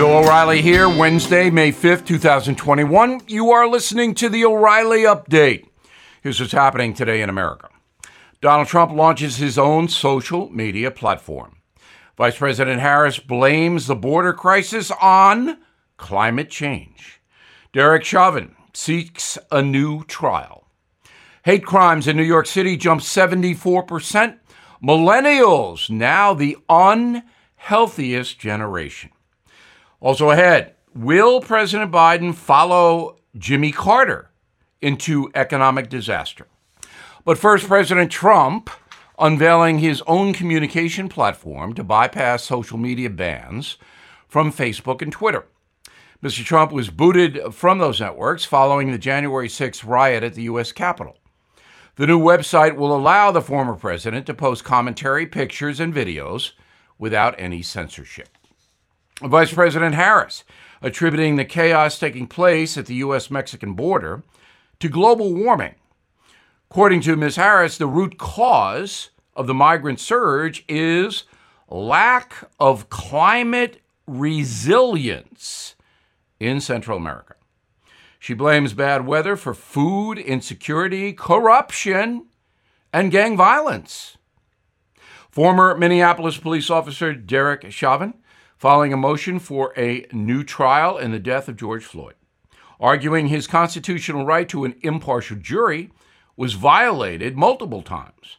Bill O'Reilly here, Wednesday, May 5th, 2021. You are listening to the O'Reilly Update. Here's what's happening today in America Donald Trump launches his own social media platform. Vice President Harris blames the border crisis on climate change. Derek Chauvin seeks a new trial. Hate crimes in New York City jump 74%. Millennials, now the unhealthiest generation. Also ahead, will President Biden follow Jimmy Carter into economic disaster? But first, President Trump unveiling his own communication platform to bypass social media bans from Facebook and Twitter. Mr. Trump was booted from those networks following the January 6th riot at the U.S. Capitol. The new website will allow the former president to post commentary, pictures, and videos without any censorship. Vice President Harris attributing the chaos taking place at the U.S. Mexican border to global warming. According to Ms. Harris, the root cause of the migrant surge is lack of climate resilience in Central America. She blames bad weather for food insecurity, corruption, and gang violence. Former Minneapolis police officer Derek Chauvin filing a motion for a new trial in the death of George Floyd, arguing his constitutional right to an impartial jury was violated multiple times.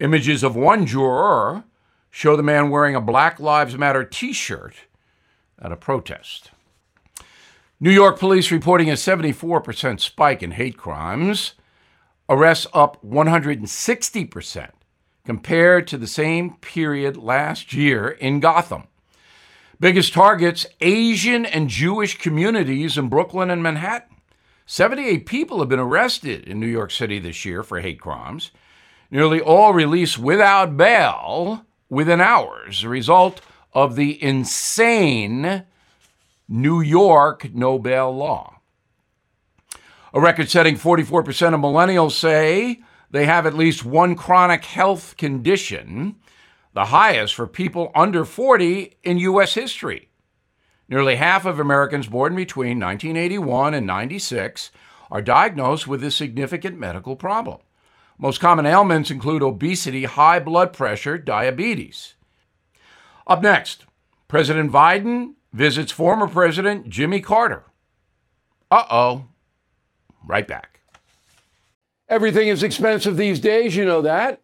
Images of one juror show the man wearing a Black Lives Matter t shirt at a protest. New York police reporting a 74% spike in hate crimes, arrests up 160% compared to the same period last year in Gotham. Biggest targets Asian and Jewish communities in Brooklyn and Manhattan. 78 people have been arrested in New York City this year for hate crimes, nearly all released without bail within hours, a result of the insane New York no bail law. A record setting 44% of millennials say they have at least one chronic health condition the highest for people under 40 in U.S. history. Nearly half of Americans born between 1981 and 96 are diagnosed with a significant medical problem. Most common ailments include obesity, high blood pressure, diabetes. Up next, President Biden visits former President Jimmy Carter. Uh oh. Right back. Everything is expensive these days, you know that.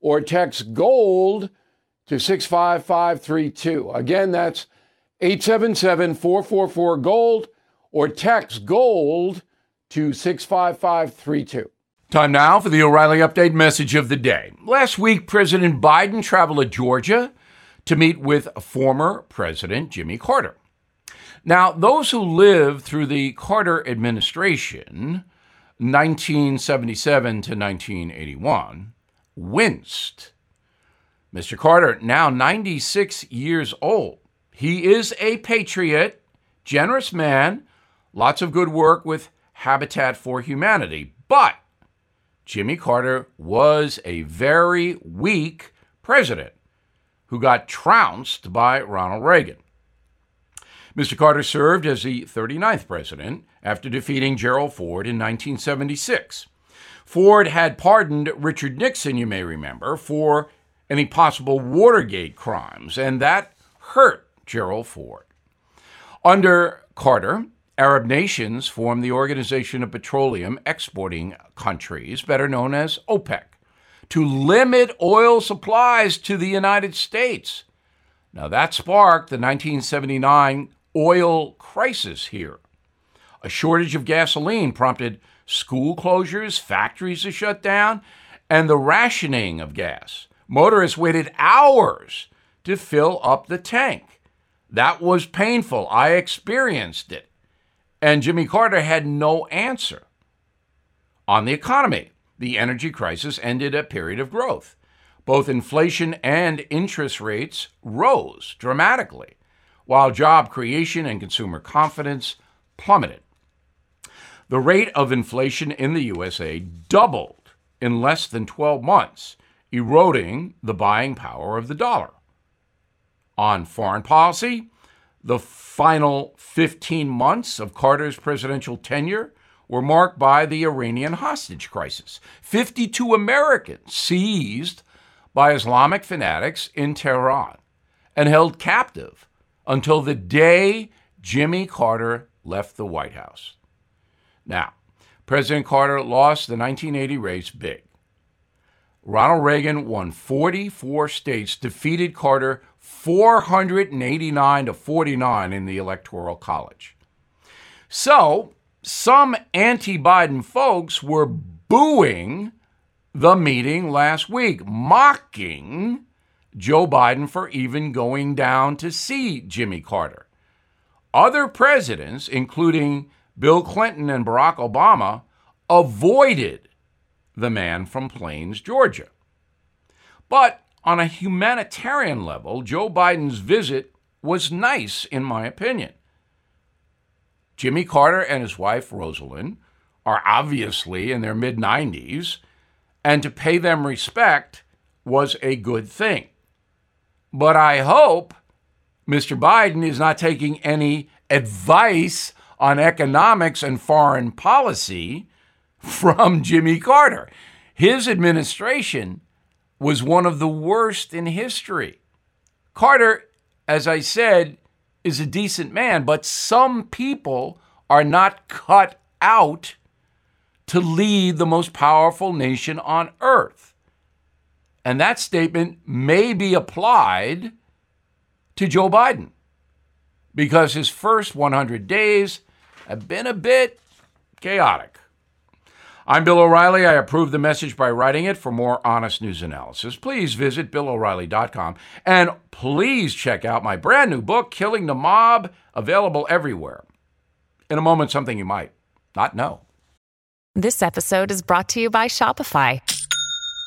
or text GOLD to 65532. Again, that's 877 444 GOLD or text GOLD to 65532. Time now for the O'Reilly Update message of the day. Last week, President Biden traveled to Georgia to meet with former President Jimmy Carter. Now, those who lived through the Carter administration, 1977 to 1981, winced. Mr. Carter, now 96 years old, he is a patriot, generous man, lots of good work with Habitat for Humanity. But Jimmy Carter was a very weak president who got trounced by Ronald Reagan. Mr. Carter served as the 39th president after defeating Gerald Ford in 1976. Ford had pardoned Richard Nixon, you may remember, for any possible Watergate crimes, and that hurt Gerald Ford. Under Carter, Arab nations formed the Organization of Petroleum Exporting Countries, better known as OPEC, to limit oil supplies to the United States. Now, that sparked the 1979 oil crisis here. A shortage of gasoline prompted school closures, factories to shut down, and the rationing of gas. Motorists waited hours to fill up the tank. That was painful. I experienced it. And Jimmy Carter had no answer. On the economy, the energy crisis ended a period of growth. Both inflation and interest rates rose dramatically, while job creation and consumer confidence plummeted. The rate of inflation in the USA doubled in less than 12 months, eroding the buying power of the dollar. On foreign policy, the final 15 months of Carter's presidential tenure were marked by the Iranian hostage crisis. 52 Americans seized by Islamic fanatics in Tehran and held captive until the day Jimmy Carter left the White House. Now, President Carter lost the 1980 race big. Ronald Reagan won 44 states, defeated Carter 489 to 49 in the Electoral College. So, some anti Biden folks were booing the meeting last week, mocking Joe Biden for even going down to see Jimmy Carter. Other presidents, including Bill Clinton and Barack Obama, avoided the man from Plains, Georgia. But on a humanitarian level, Joe Biden's visit was nice, in my opinion. Jimmy Carter and his wife, Rosalynn, are obviously in their mid 90s, and to pay them respect was a good thing. But I hope Mr. Biden is not taking any advice on economics and foreign policy from Jimmy Carter. His administration was one of the worst in history. Carter, as I said, is a decent man, but some people are not cut out to lead the most powerful nation on earth. And that statement may be applied to Joe Biden because his first 100 days have been a bit chaotic. I'm Bill O'Reilly. I approve the message by writing it. For more honest news analysis, please visit BillO'Reilly.com. And please check out my brand new book, Killing the Mob, available everywhere. In a moment, something you might not know. This episode is brought to you by Shopify.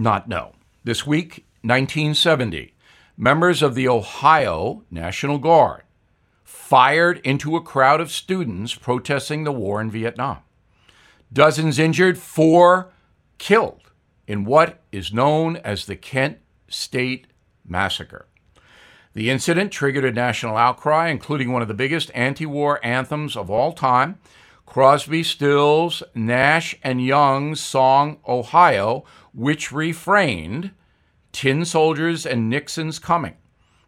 not know. This week, 1970, members of the Ohio National Guard fired into a crowd of students protesting the war in Vietnam. Dozens injured, four killed in what is known as the Kent State Massacre. The incident triggered a national outcry, including one of the biggest anti war anthems of all time Crosby, Stills, Nash, and Young's song Ohio, which refrained Tin Soldiers and Nixon's Coming.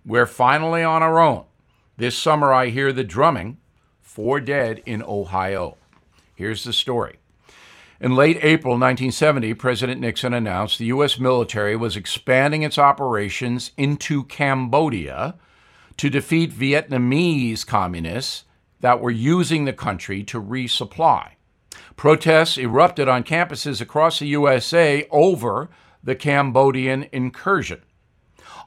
We're finally on our own. This summer, I hear the drumming, four dead in Ohio. Here's the story. In late April 1970, President Nixon announced the U.S. military was expanding its operations into Cambodia to defeat Vietnamese communists that were using the country to resupply. Protests erupted on campuses across the USA over the Cambodian incursion.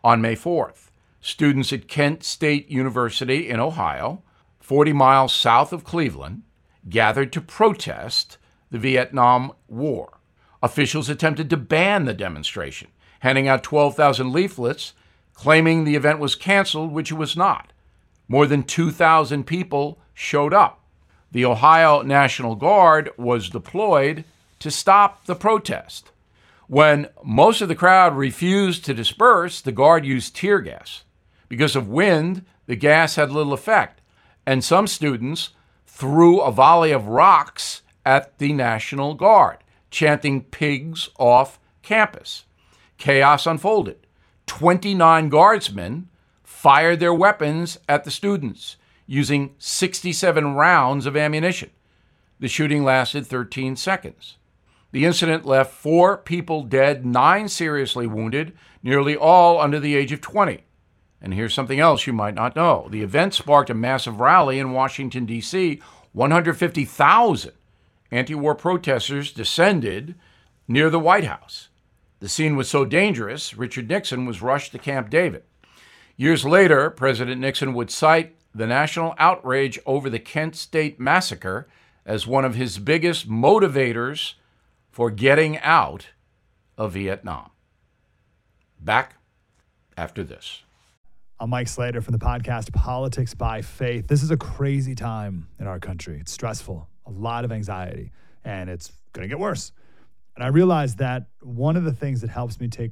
On May 4th, students at Kent State University in Ohio, 40 miles south of Cleveland, gathered to protest the Vietnam War. Officials attempted to ban the demonstration, handing out 12,000 leaflets claiming the event was canceled, which it was not. More than 2,000 people showed up. The Ohio National Guard was deployed to stop the protest. When most of the crowd refused to disperse, the Guard used tear gas. Because of wind, the gas had little effect, and some students threw a volley of rocks at the National Guard, chanting pigs off campus. Chaos unfolded. 29 guardsmen fired their weapons at the students using 67 rounds of ammunition. The shooting lasted 13 seconds. The incident left four people dead, nine seriously wounded, nearly all under the age of 20. And here's something else you might not know. The event sparked a massive rally in Washington, D.C. 150,000 anti war protesters descended near the White House. The scene was so dangerous, Richard Nixon was rushed to Camp David. Years later, President Nixon would cite the national outrage over the Kent State massacre as one of his biggest motivators for getting out of Vietnam. Back after this. I'm Mike Slater from the podcast Politics by Faith. This is a crazy time in our country. It's stressful, a lot of anxiety, and it's going to get worse. And I realized that one of the things that helps me take